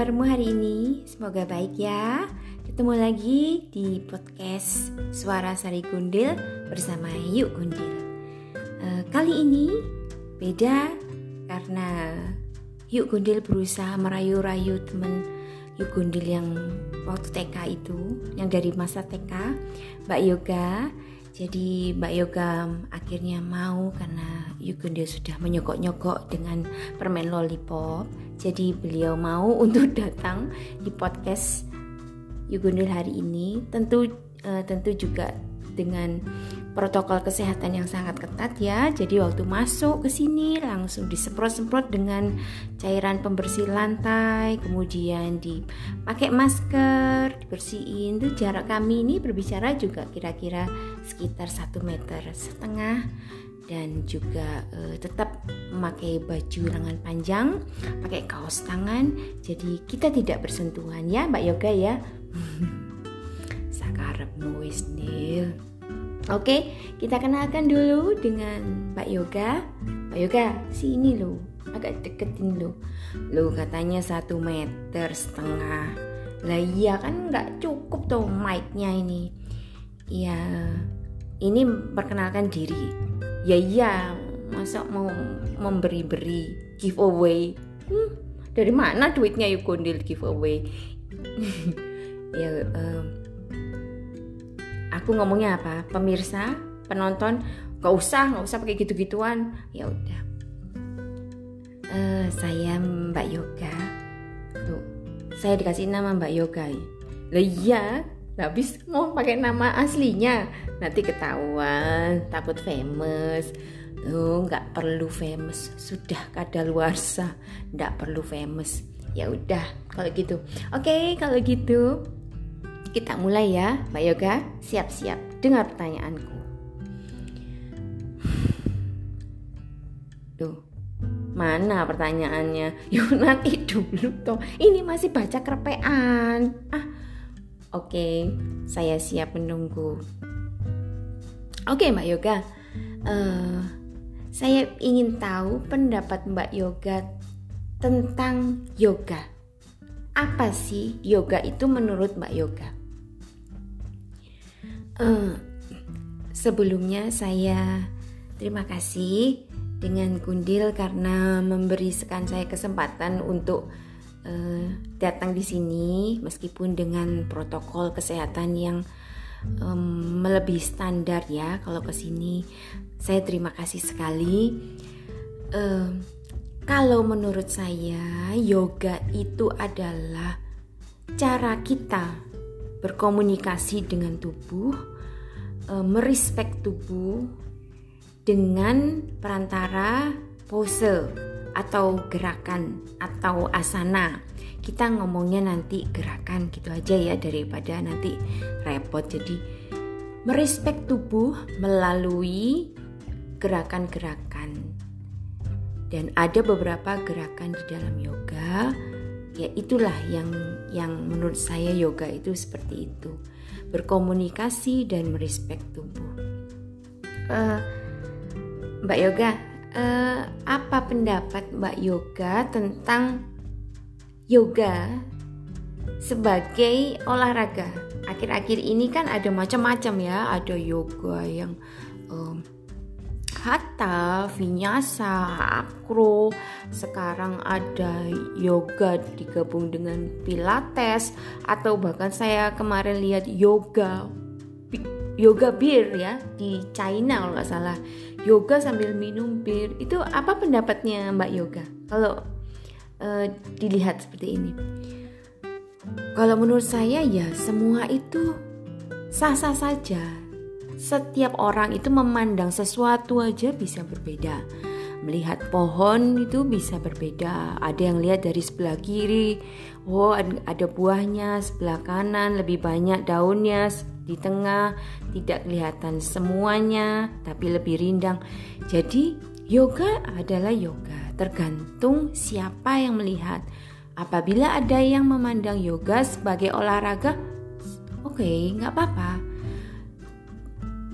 kabarmu hari ini? Semoga baik ya. Ketemu lagi di podcast Suara Sari Gundil bersama Yuk Gundil. Uh, kali ini beda karena Yuk Gundil berusaha merayu-rayu temen Yuk Gundil yang waktu TK itu, yang dari masa TK, Mbak Yoga jadi Mbak Yoga akhirnya mau karena Yugundil sudah menyogok-nyogok dengan permen lollipop. Jadi beliau mau untuk datang di podcast Yugundil hari ini. Tentu uh, tentu juga dengan protokol kesehatan yang sangat ketat ya. Jadi waktu masuk ke sini langsung disemprot-semprot dengan cairan pembersih lantai, kemudian dipakai masker, dibersihin. Itu jarak kami ini berbicara juga kira-kira sekitar satu meter setengah dan juga uh, tetap memakai baju lengan panjang, pakai kaos tangan. Jadi kita tidak bersentuhan ya, Mbak Yoga ya. Sakarepmu wis Nil. Oke, kita kenalkan dulu dengan Mbak Yoga. Mbak Yoga, sini lo, agak deketin lo. Lo katanya satu meter setengah. Lah iya kan nggak cukup tuh mic-nya ini. Iya, ini perkenalkan diri. Ya iya, masa mau memberi-beri giveaway? Hmm, dari mana duitnya yuk kondil giveaway? ya, um, aku ngomongnya apa pemirsa penonton gak usah gak usah pakai gitu-gituan ya udah uh, saya Mbak Yoga tuh saya dikasih nama Mbak Yoga lah iya habis mau pakai nama aslinya nanti ketahuan takut famous Lo nggak perlu famous sudah kadaluarsa nggak perlu famous ya udah kalau gitu oke okay, kalau gitu kita mulai ya, Mbak Yoga. Siap-siap dengar pertanyaanku. Tuh, mana pertanyaannya? Yuk nanti dulu toh. Ini masih baca kerpean. Ah, oke, okay, saya siap menunggu. Oke, okay, Mbak Yoga. Uh, saya ingin tahu pendapat Mbak Yoga tentang yoga. Apa sih yoga itu menurut Mbak Yoga? Uh, sebelumnya saya terima kasih dengan Gundil karena memberikan saya kesempatan untuk uh, datang di sini meskipun dengan protokol kesehatan yang um, melebihi standar ya kalau ke sini. Saya terima kasih sekali. Uh, kalau menurut saya yoga itu adalah cara kita berkomunikasi dengan tubuh, e, merespek tubuh dengan perantara pose atau gerakan atau asana. Kita ngomongnya nanti gerakan gitu aja ya daripada nanti repot. Jadi merespek tubuh melalui gerakan-gerakan. Dan ada beberapa gerakan di dalam yoga ya itulah yang yang menurut saya yoga itu seperti itu berkomunikasi dan merespek tubuh uh, Mbak Yoga uh, apa pendapat Mbak Yoga tentang yoga sebagai olahraga? Akhir-akhir ini kan ada macam-macam ya. Ada yoga yang um, hatha, vinyasa, akro, sekarang ada yoga digabung dengan pilates. Atau bahkan saya kemarin lihat yoga yoga bir ya di China kalau nggak salah yoga sambil minum bir itu apa pendapatnya Mbak Yoga kalau uh, dilihat seperti ini kalau menurut saya ya semua itu sah-sah saja setiap orang itu memandang sesuatu aja bisa berbeda. Melihat pohon itu bisa berbeda. Ada yang lihat dari sebelah kiri, oh ada buahnya, sebelah kanan lebih banyak daunnya, di tengah tidak kelihatan semuanya, tapi lebih rindang. Jadi yoga adalah yoga, tergantung siapa yang melihat. Apabila ada yang memandang yoga sebagai olahraga, oke, okay, nggak apa-apa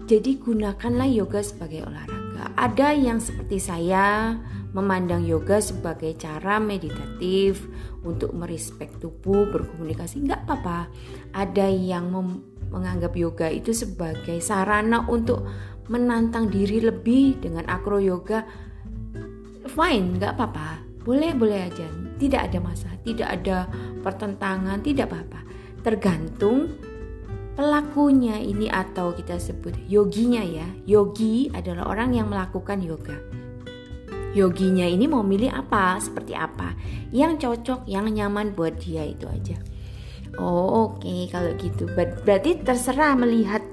jadi gunakanlah yoga sebagai olahraga. Ada yang seperti saya memandang yoga sebagai cara meditatif untuk merespek tubuh, berkomunikasi, nggak apa-apa. Ada yang menganggap yoga itu sebagai sarana untuk menantang diri lebih dengan akro yoga, fine, nggak apa-apa. Boleh, boleh aja. Tidak ada masalah, tidak ada pertentangan, tidak apa-apa. Tergantung pelakunya ini atau kita sebut yoginya ya. Yogi adalah orang yang melakukan yoga. Yoginya ini mau milih apa, seperti apa, yang cocok, yang nyaman buat dia itu aja. Oh oke okay, kalau gitu. Ber berarti terserah melihat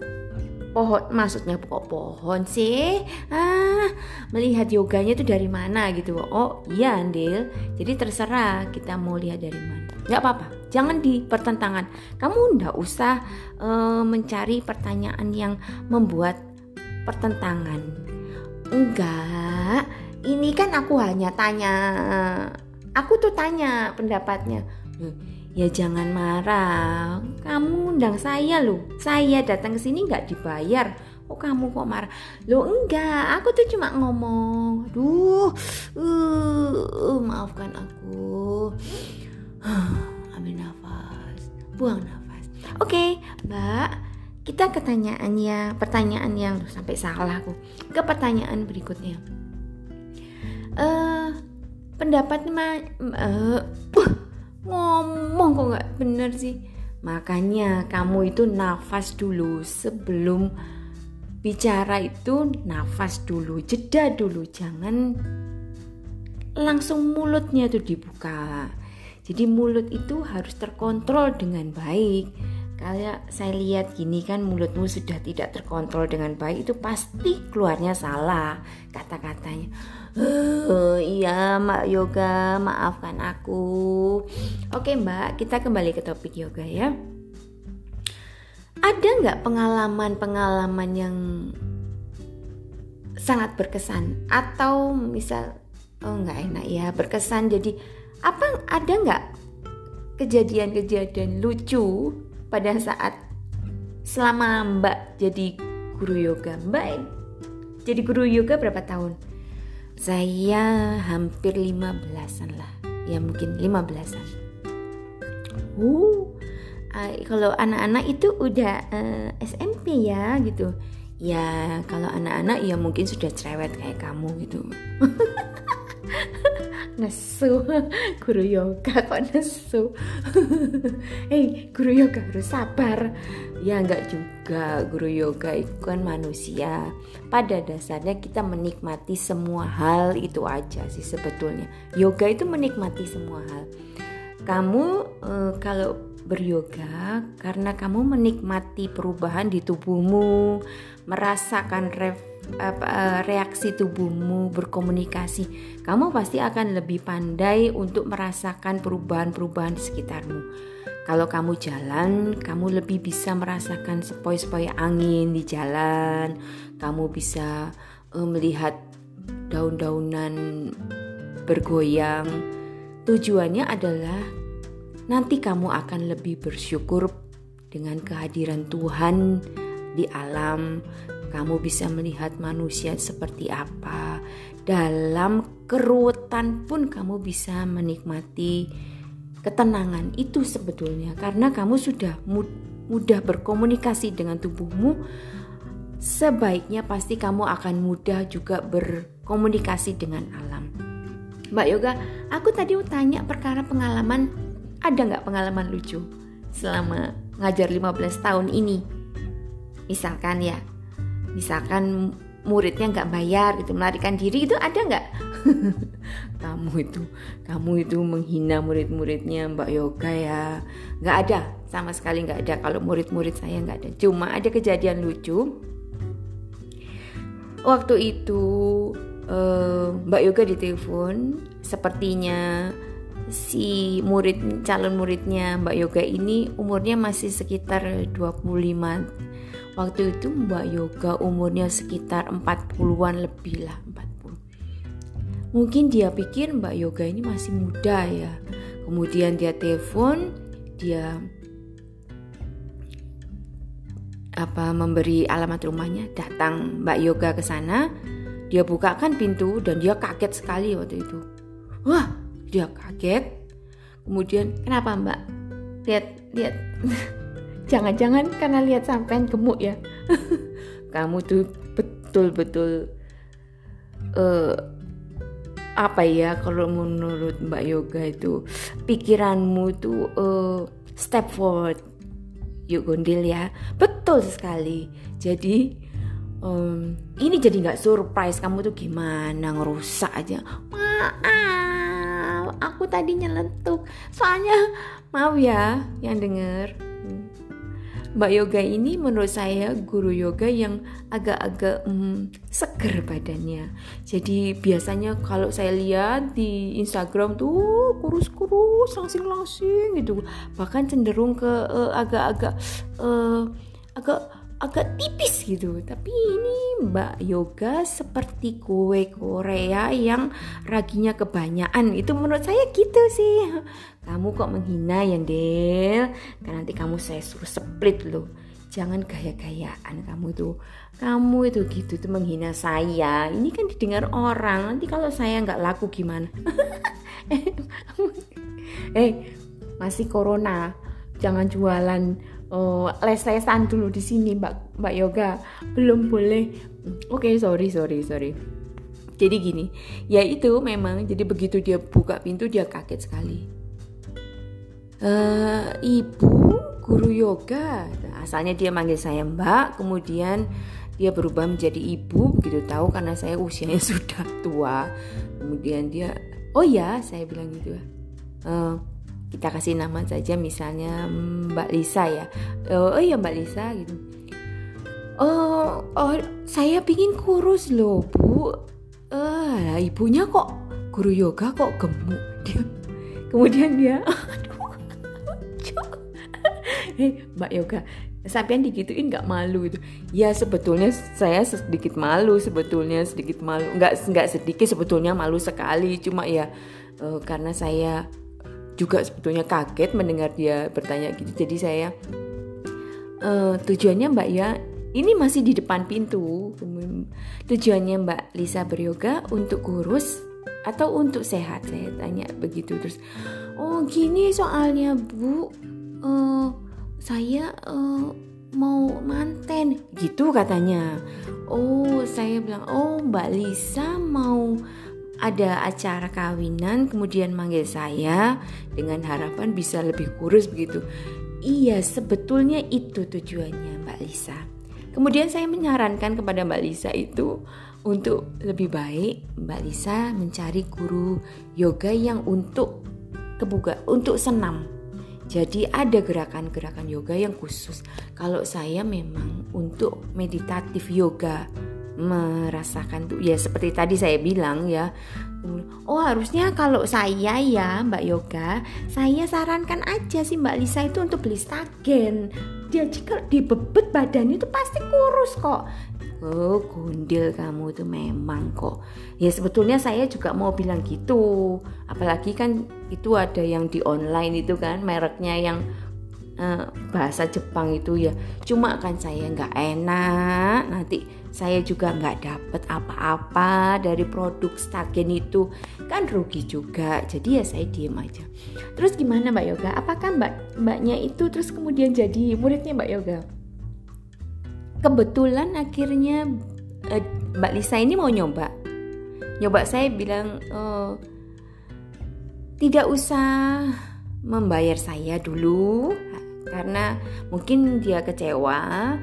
pohon maksudnya kok pohon sih. Ah melihat yoganya itu dari mana gitu. Oh iya Andil. Jadi terserah kita mau lihat dari mana. Nggak apa-apa. Jangan di pertentangan. Kamu ndak usah uh, mencari pertanyaan yang membuat pertentangan. Enggak ini kan aku hanya tanya. Aku tuh tanya pendapatnya ya jangan marah. Kamu undang saya loh. Saya datang ke sini nggak dibayar. Kok kamu kok marah? Lo enggak. Aku tuh cuma ngomong. Duh uh, uh, maafkan aku. Ambil nafas. Buang nafas. Oke okay, mbak. Kita ke pertanyaan pertanyaan yang sampai salah aku. Ke pertanyaan berikutnya. Uh, pendapat ma uh, ngomong kok nggak bener sih? Makanya kamu itu nafas dulu sebelum bicara itu nafas dulu jeda dulu. Jangan langsung mulutnya tuh dibuka. Jadi mulut itu harus terkontrol dengan baik. Kalau saya lihat gini kan mulutmu sudah tidak terkontrol dengan baik itu pasti keluarnya salah kata-katanya Iya Mbak Yoga, maafkan aku. Oke Mbak, kita kembali ke topik yoga ya. Ada nggak pengalaman-pengalaman yang sangat berkesan atau misal oh nggak enak ya berkesan jadi apa ada nggak kejadian-kejadian lucu pada saat selama Mbak jadi guru yoga Mbak jadi guru yoga berapa tahun? Saya hampir 15-an lah. Ya mungkin 15-an. Uh, kalau anak-anak itu udah uh, eh, SMP ya gitu. Ya kalau anak-anak ya mungkin sudah cerewet kayak kamu gitu. nesu. Guru yoga kok nesu? Hei guru yoga harus sabar. Ya enggak juga. Guru yoga itu kan manusia. Pada dasarnya kita menikmati semua hal itu aja sih sebetulnya. Yoga itu menikmati semua hal. Kamu uh, kalau beryoga karena kamu menikmati perubahan di tubuhmu merasakan ref Eh, reaksi tubuhmu berkomunikasi, kamu pasti akan lebih pandai untuk merasakan perubahan-perubahan di sekitarmu. Kalau kamu jalan, kamu lebih bisa merasakan sepoi-sepoi angin di jalan. Kamu bisa uh, melihat daun-daunan bergoyang. Tujuannya adalah nanti kamu akan lebih bersyukur dengan kehadiran Tuhan di alam, kamu bisa melihat manusia seperti apa. Dalam keruwetan pun kamu bisa menikmati ketenangan itu sebetulnya karena kamu sudah mudah berkomunikasi dengan tubuhmu. Sebaiknya pasti kamu akan mudah juga berkomunikasi dengan alam. Mbak Yoga, aku tadi tanya perkara pengalaman, ada nggak pengalaman lucu selama ngajar 15 tahun ini? Misalkan ya, misalkan muridnya nggak bayar gitu melarikan diri itu ada nggak? Kamu itu kamu itu menghina murid-muridnya Mbak Yoga ya. Nggak ada sama sekali nggak ada. Kalau murid-murid saya nggak ada. Cuma ada kejadian lucu. Waktu itu uh, Mbak Yoga ditelepon sepertinya si murid calon muridnya Mbak Yoga ini umurnya masih sekitar 25 Waktu itu Mbak Yoga umurnya sekitar 40-an lebih lah 40 Mungkin dia pikir Mbak Yoga ini masih muda ya. Kemudian dia telepon Dia apa memberi alamat rumahnya. Datang Mbak Yoga ke sana. Dia bukakan pintu dan dia kaget sekali waktu itu. Wah dia kaget. Kemudian kenapa mbak? Lihat lihat jangan-jangan karena lihat sampean gemuk ya? Kamu tuh betul-betul uh, apa ya kalau menurut Mbak Yoga itu pikiranmu tuh uh, step forward. Yuk gondil ya. Betul sekali. Jadi um, ini jadi nggak surprise kamu tuh gimana ngerusak aja. Maaf aku tadi nyeletuk. Soalnya maaf ya yang denger Mbak Yoga ini menurut saya guru yoga yang agak-agak hmm, seger badannya. Jadi biasanya kalau saya lihat di Instagram tuh kurus-kurus, langsing-langsing gitu. Bahkan cenderung ke uh, agak-agak uh, agak agak tipis gitu. Tapi ini Mbak Yoga seperti kue Korea yang raginya kebanyakan. Itu menurut saya gitu sih. Kamu kok menghina ya Del? Kan nanti kamu saya suruh split loh. Jangan gaya-gayaan kamu tuh kamu itu gitu tuh menghina saya. Ini kan didengar orang. Nanti kalau saya nggak laku gimana? Eh masih corona. Jangan jualan oh, les-lesan dulu di sini Mbak Mbak Yoga. Belum boleh. Oke okay, sorry sorry sorry. Jadi gini ya itu memang jadi begitu dia buka pintu dia kaget sekali. Uh, ibu guru yoga. Asalnya dia manggil saya Mbak kemudian dia berubah menjadi ibu begitu tahu karena saya usianya sudah tua. Kemudian dia oh ya saya bilang gitu. Uh, kita kasih nama saja misalnya Mbak Lisa ya. Oh, oh ya Mbak Lisa gitu. Oh, oh saya pingin kurus loh bu. Uh, ibunya kok guru yoga kok gemuk. Dia kemudian dia hey, Mbak Yoga sampean digituin nggak malu itu? Ya sebetulnya saya sedikit malu sebetulnya sedikit malu. Nggak nggak sedikit sebetulnya malu sekali. Cuma ya uh, karena saya juga sebetulnya kaget mendengar dia bertanya gitu. Jadi saya uh, tujuannya Mbak ya ini masih di depan pintu. Tujuannya Mbak Lisa beryoga untuk kurus atau untuk sehat? Saya tanya begitu terus. Oh gini soalnya Bu, uh, saya uh, mau manten gitu katanya. Oh saya bilang oh Mbak Lisa mau ada acara kawinan kemudian manggil saya dengan harapan bisa lebih kurus begitu. Iya, sebetulnya itu tujuannya Mbak Lisa. Kemudian saya menyarankan kepada Mbak Lisa itu untuk lebih baik Mbak Lisa mencari guru yoga yang untuk kebuka untuk senam. Jadi ada gerakan-gerakan yoga yang khusus. Kalau saya memang untuk meditatif yoga merasakan tuh ya seperti tadi saya bilang ya oh harusnya kalau saya ya Mbak Yoga saya sarankan aja sih Mbak Lisa itu untuk beli stagen dia jika dibebet badan itu pasti kurus kok Oh, gundil kamu tuh memang kok. Ya sebetulnya saya juga mau bilang gitu. Apalagi kan itu ada yang di online itu kan mereknya yang uh, bahasa Jepang itu ya. Cuma kan saya nggak enak nanti saya juga nggak dapet apa-apa dari produk stagen itu. Kan rugi juga jadi ya saya diem aja. Terus gimana mbak yoga? Apakah mbak mbaknya itu terus kemudian jadi muridnya mbak yoga? Kebetulan akhirnya eh, mbak Lisa ini mau nyoba. Nyoba saya bilang oh, tidak usah membayar saya dulu karena mungkin dia kecewa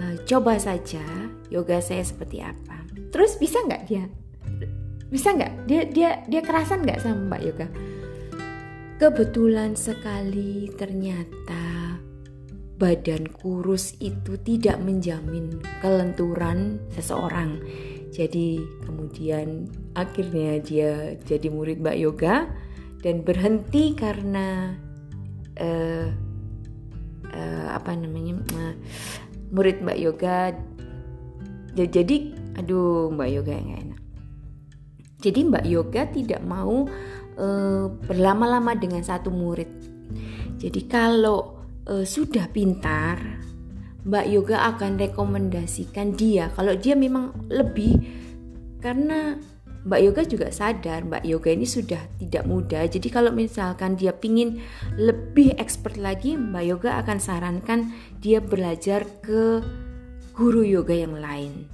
uh, coba saja yoga saya seperti apa. Terus bisa nggak dia? Bisa nggak? Dia dia dia kerasan nggak sama Mbak Yoga? Kebetulan sekali ternyata badan kurus itu tidak menjamin kelenturan seseorang. Jadi kemudian akhirnya dia jadi murid Mbak Yoga dan berhenti karena uh, uh, apa namanya uh, murid Mbak Yoga. Jadi aduh Mbak Yoga yang enak. Jadi Mbak Yoga tidak mau uh, berlama-lama dengan satu murid. Jadi kalau uh, sudah pintar Mbak Yoga akan rekomendasikan dia. Kalau dia memang lebih karena Mbak Yoga juga sadar Mbak Yoga ini sudah tidak muda. Jadi kalau misalkan dia pingin lebih expert lagi Mbak Yoga akan sarankan dia belajar ke guru yoga yang lain.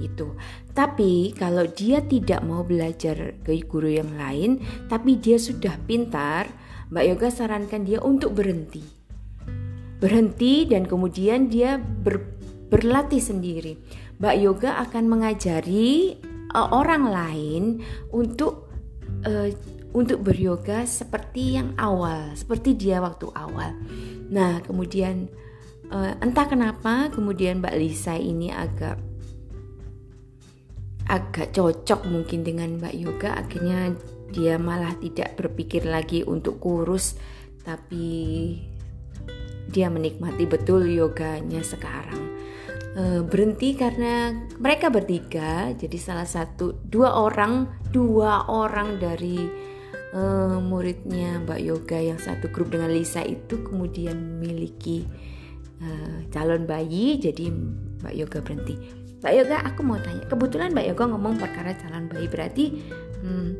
Itu. Tapi kalau dia tidak mau belajar ke guru yang lain tapi dia sudah pintar Mbak Yoga sarankan dia untuk berhenti. Berhenti dan kemudian dia ber, berlatih sendiri. Mbak Yoga akan mengajari uh, orang lain untuk uh, untuk beryoga seperti yang awal, seperti dia waktu awal. Nah, kemudian uh, entah kenapa kemudian Mbak Lisa ini agak agak cocok mungkin dengan Mbak Yoga akhirnya dia malah tidak berpikir lagi untuk kurus tapi dia menikmati betul yoganya sekarang uh, berhenti karena mereka bertiga. Jadi salah satu dua orang dua orang dari uh, muridnya Mbak Yoga yang satu grup dengan Lisa itu kemudian memiliki uh, calon bayi. Jadi Mbak Yoga berhenti. Mbak Yoga aku mau tanya kebetulan Mbak Yoga ngomong perkara calon bayi. Berarti hmm,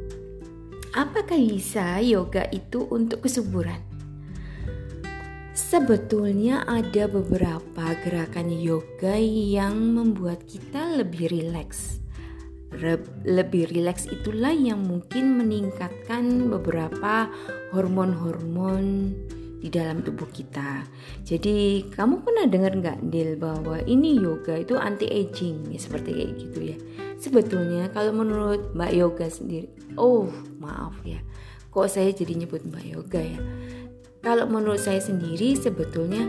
apakah bisa yoga itu untuk kesuburan Sebetulnya ada beberapa gerakan yoga yang membuat kita lebih rileks. Lebih rileks itulah yang mungkin meningkatkan beberapa hormon-hormon di dalam tubuh kita. Jadi kamu pernah dengar nggak Del bahwa ini yoga itu anti aging ya seperti kayak gitu ya. Sebetulnya kalau menurut Mbak Yoga sendiri, oh maaf ya, kok saya jadi nyebut Mbak Yoga ya kalau menurut saya sendiri sebetulnya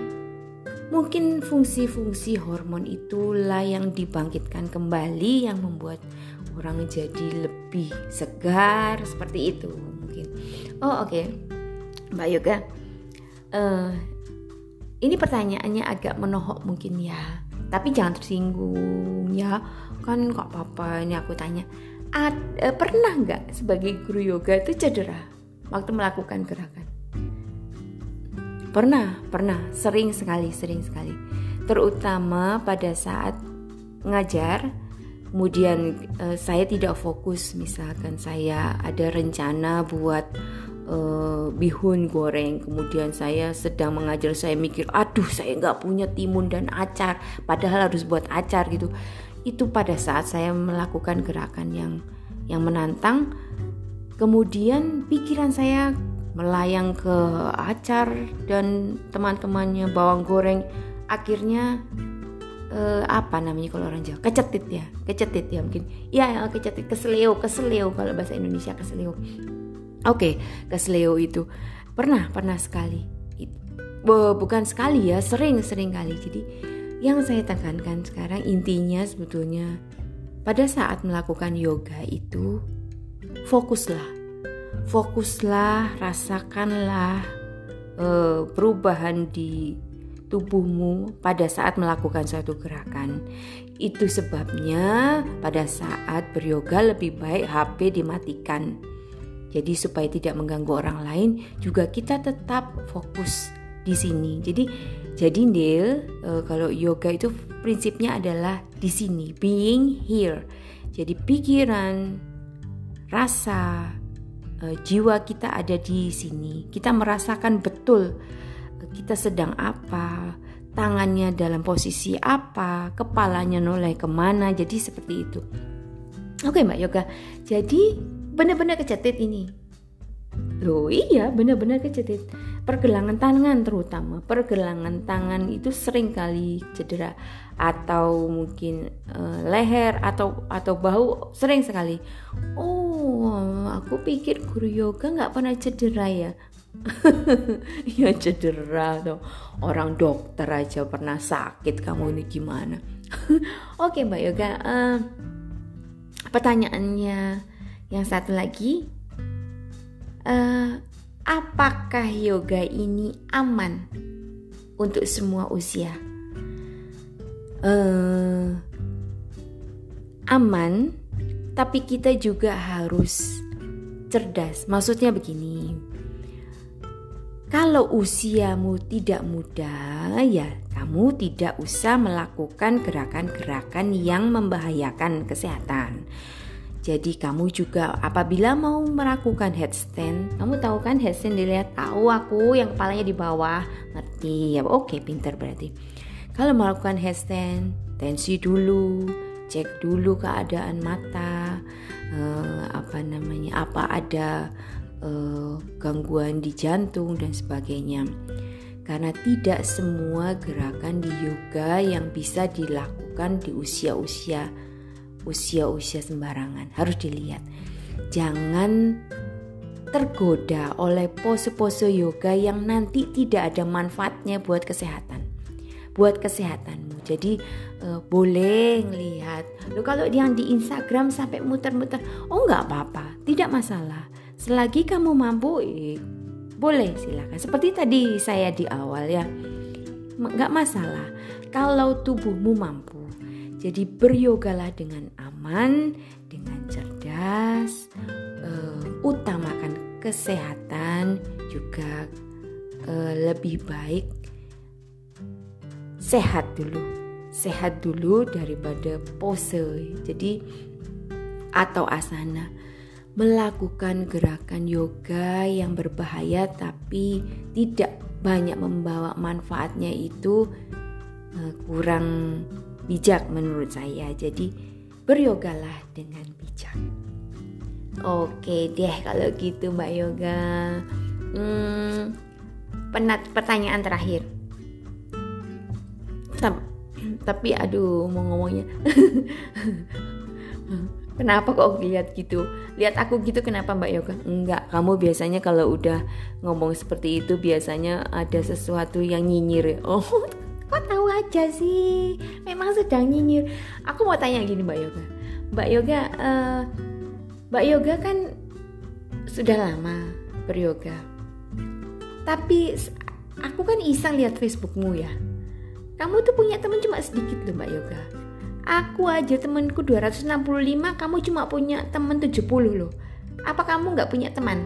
mungkin fungsi-fungsi hormon itulah yang dibangkitkan kembali yang membuat orang jadi lebih segar seperti itu mungkin. Oh oke, okay. Mbak Yoga, uh, ini pertanyaannya agak menohok mungkin ya, tapi jangan tersinggung ya, kan kok apa-apa ini aku tanya. Ad, uh, pernah nggak sebagai guru yoga itu cedera waktu melakukan gerakan? Pernah, pernah, sering sekali, sering sekali. Terutama pada saat ngajar, kemudian uh, saya tidak fokus, misalkan saya ada rencana buat uh, bihun goreng, kemudian saya sedang mengajar, saya mikir, aduh saya nggak punya timun dan acar, padahal harus buat acar gitu. Itu pada saat saya melakukan gerakan yang yang menantang, kemudian pikiran saya melayang ke acar dan teman-temannya bawang goreng akhirnya eh, apa namanya kalau orang Jawa? Kecetit ya kecetit ya mungkin. Ya kecetit keseleo keseleo kalau bahasa Indonesia keseleo oke keseleo itu. Pernah pernah sekali. Bukan sekali ya sering sering kali. Jadi yang saya tekankan sekarang intinya sebetulnya pada saat melakukan yoga itu fokuslah fokuslah, rasakanlah uh, perubahan di tubuhmu pada saat melakukan suatu gerakan. Itu sebabnya pada saat beryoga lebih baik HP dimatikan. Jadi supaya tidak mengganggu orang lain, juga kita tetap fokus di sini. Jadi jadi Neil, uh, kalau yoga itu prinsipnya adalah di sini, being here. Jadi pikiran, rasa, uh, jiwa kita ada di sini. Kita merasakan betul uh, kita sedang apa, tangannya dalam posisi apa, kepalanya noleh ke mana. Jadi seperti itu. Oke Mbak Yoga, jadi benar-benar kecetit ini. Loh iya benar-benar kecetit pergelangan tangan terutama pergelangan tangan itu sering kali cedera atau mungkin uh, leher atau atau bahu sering sekali. Oh aku pikir guru yoga nggak pernah cedera ya? Ya cedera tuh orang dokter aja pernah sakit kamu ini gimana? Oke mbak yoga uh, pertanyaannya yang satu lagi. Uh, apakah yoga ini aman untuk semua usia? Uh, aman, tapi kita juga harus cerdas. Maksudnya begini, kalau usiamu tidak muda, ya kamu tidak usah melakukan gerakan-gerakan yang membahayakan kesehatan. Jadi kamu juga apabila mau melakukan headstand, kamu tahu kan headstand dilihat tahu aku yang kepalanya di bawah, ngerti ya? Oke, pinter berarti. Kalau melakukan headstand, tensi dulu, cek dulu keadaan mata, uh, apa namanya, apa ada uh, gangguan di jantung dan sebagainya. Karena tidak semua gerakan di yoga yang bisa dilakukan di usia-usia usia-usia sembarangan. Harus dilihat. Jangan tergoda oleh pose-pose yoga yang nanti tidak ada manfaatnya buat kesehatan. Buat kesehatanmu. Jadi uh, boleh lihat. Lo kalau yang di Instagram sampai muter-muter, oh nggak apa-apa, tidak masalah. Selagi kamu mampu, eh, boleh silakan. Seperti tadi saya di awal ya, nggak masalah. Kalau tubuhmu mampu, jadi beryogalah dengan aman, dengan cerdas, uh, utamakan kesehatan juga uh, lebih baik sehat dulu, sehat dulu daripada pose. Jadi atau asana melakukan gerakan yoga yang berbahaya tapi tidak banyak membawa manfaatnya itu uh, kurang bijak menurut saya. Jadi beryogalah dengan bijak. Oke deh kalau gitu Mbak Yoga. Hmm, penat pertanyaan terakhir. Tapi aduh mau ngomongnya. Kenapa kok lihat gitu? Lihat aku gitu kenapa Mbak Yoga? Enggak, kamu biasanya kalau udah ngomong seperti itu biasanya ada sesuatu yang nyinyir. Oh, kok tahu aja sih memang sedang nyinyir aku mau tanya gini mbak yoga mbak yoga uh, mbak yoga kan sudah lama beryoga tapi aku kan iseng lihat facebookmu ya kamu tuh punya teman cuma sedikit loh mbak yoga aku aja temanku 265 kamu cuma punya teman 70 loh apa kamu nggak punya teman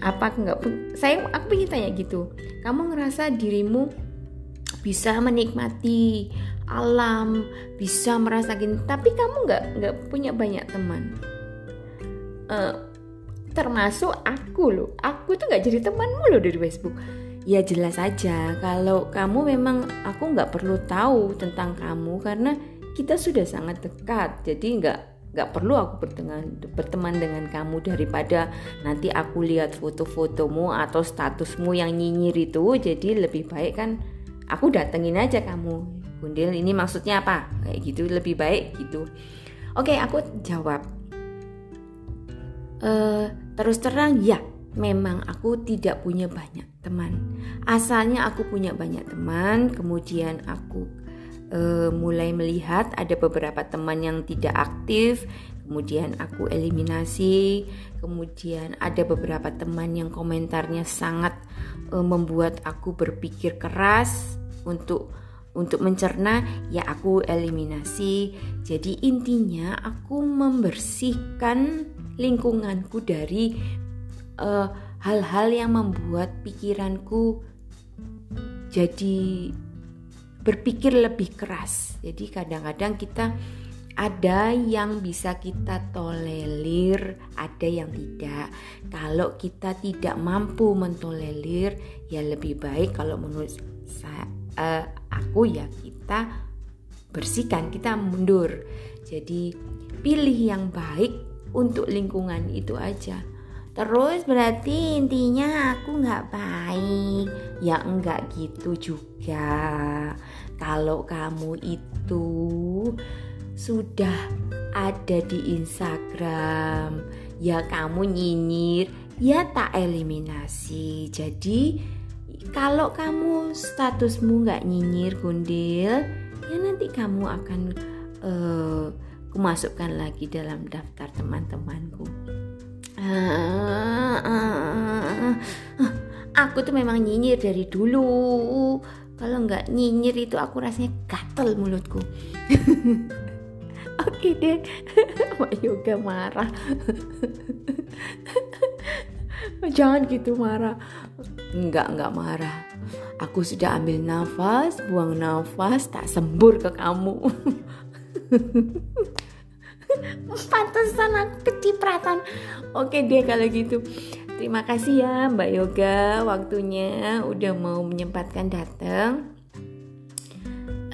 apa nggak saya aku pengen tanya gitu kamu ngerasa dirimu bisa menikmati alam, bisa merasakan. Tapi kamu nggak nggak punya banyak teman. Uh, termasuk aku loh. Aku tuh nggak jadi temanmu loh dari Facebook. Ya jelas saja kalau kamu memang aku nggak perlu tahu tentang kamu karena kita sudah sangat dekat. Jadi nggak nggak perlu aku berteman berteman dengan kamu daripada nanti aku lihat foto-fotomu atau statusmu yang nyinyir itu. Jadi lebih baik kan aku datengin aja kamu. Gundil ini maksudnya apa? Kayak gitu lebih baik gitu. Oke aku jawab. Uh, terus terang ya memang aku tidak punya banyak teman asalnya aku punya banyak teman kemudian aku uh, mulai melihat ada beberapa teman yang tidak aktif kemudian aku eliminasi kemudian ada beberapa teman yang komentarnya sangat uh, membuat aku berpikir keras untuk untuk mencerna ya aku eliminasi. Jadi intinya aku membersihkan lingkunganku dari eh, hal-hal yang membuat pikiranku jadi berpikir lebih keras. Jadi kadang-kadang kita ada yang bisa kita tolerir, ada yang tidak. Kalau kita tidak mampu mentolerir, ya lebih baik kalau menurut saya uh, aku ya kita bersihkan, kita mundur. Jadi pilih yang baik untuk lingkungan itu aja. Terus berarti intinya aku nggak baik. Ya enggak gitu juga. Kalau kamu itu sudah ada di Instagram Ya kamu nyinyir Ya tak eliminasi. Jadi kalau kamu statusmu nggak nyinyir gundil ya nanti kamu akan uh, kumasukkan lagi dalam daftar teman-temanku aku tuh memang nyinyir dari dulu kalau nggak nyinyir itu aku rasanya gatel mulutku Oke deh, Mbak Yoga marah. Jangan gitu marah. Enggak, enggak marah. Aku sudah ambil nafas, buang nafas, tak sembur ke kamu. Pantesan aku kecipratan. Oke deh kalau gitu. Terima kasih ya Mbak Yoga waktunya udah mau menyempatkan datang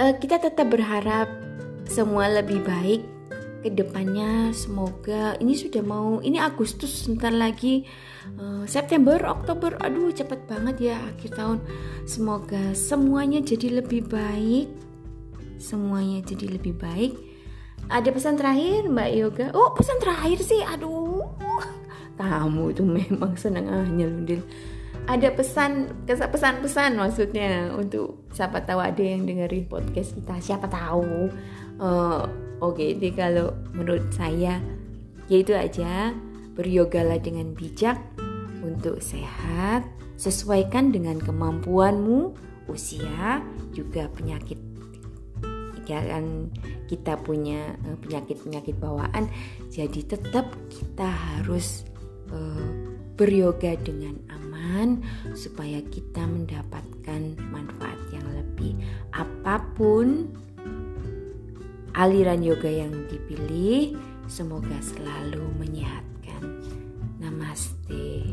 uh, kita tetap berharap semua lebih baik ke depannya semoga ini sudah mau ini Agustus sebentar lagi. Uh, September Oktober aduh cepet banget ya akhir tahun. Semoga semuanya jadi lebih baik. Semuanya jadi lebih baik ada pesan terakhir Mbak Yoga? Oh pesan terakhir sih aduh. Kamu itu memang senang aja Lundil ada pesan pesan-pesan maksudnya untuk siapa tahu ada yang dengerin podcast kita. Siapa tahu uh, Oke, jadi kalau menurut saya yaitu aja. Beryogalah dengan bijak untuk sehat, sesuaikan dengan kemampuanmu, usia, juga penyakit. Jangan kita punya eh, penyakit-penyakit bawaan, jadi tetap kita harus uh, beryoga dengan aman supaya kita mendapatkan manfaat yang lebih. Apa pun aliran yoga yang dipilih semoga selalu menyehatkan. Namaste.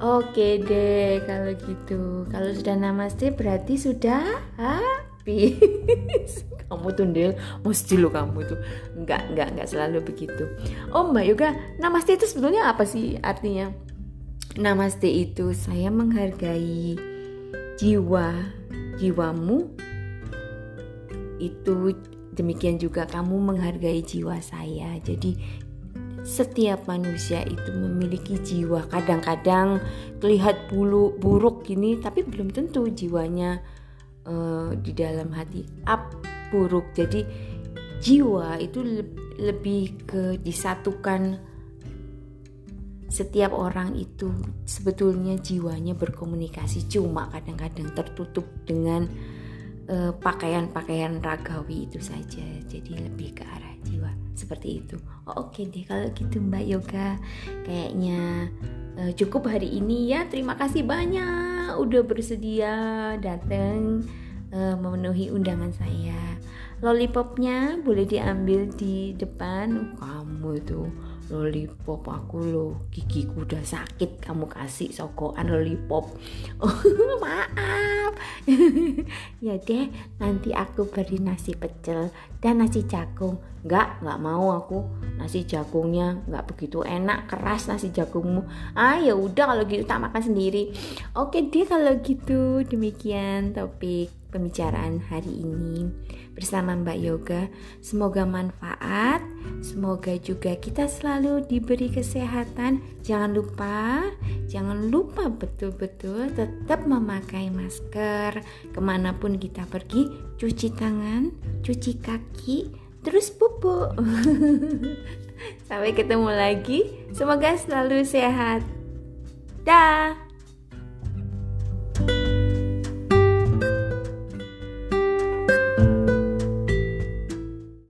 Oke deh kalau gitu. Kalau sudah namaste berarti sudah habis. kamu tundel, mesti lo kamu tuh. Enggak, enggak, enggak selalu begitu. Oh Mbak Yoga, namaste itu sebetulnya apa sih artinya? Namaste itu saya menghargai jiwa jiwamu itu Demikian juga kamu menghargai jiwa saya. Jadi setiap manusia itu memiliki jiwa. Kadang-kadang terlihat bulu buruk gini, tapi belum tentu jiwanya uh, di dalam hati up buruk. Jadi jiwa itu le lebih ke disatukan setiap orang itu sebetulnya jiwanya berkomunikasi cuma kadang-kadang tertutup dengan uh, pakaian-pakaian ragawi itu saja. Jadi lebih ke arah jiwa. Seperti itu. Oh, oke okay deh kalau gitu Mbak Yoga. Kayaknya uh, cukup hari ini ya. Terima kasih banyak udah bersedia datang uh, memenuhi undangan saya. Lollipopnya boleh diambil di depan kamu tuh lollipop aku lo gigiku udah sakit kamu kasih sokokan lollipop. Oh, maaf. Ya deh nanti aku beri nasi pecel dan nasi jagung. Nggak nggak mau aku. Nasi jagungnya nggak begitu enak keras nasi jagungmu. Ah ya udah kalau gitu tak makan sendiri. Oke deh kalau gitu. Demikian topik pembicaraan hari ini bersama Mbak Yoga. Semoga manfaat, semoga juga kita selalu diberi kesehatan. Jangan lupa, jangan lupa betul-betul tetap memakai masker ke mana pun kita pergi, cuci tangan, cuci kaki, terus pupuk. Sampai ketemu lagi, semoga selalu sehat. Dah.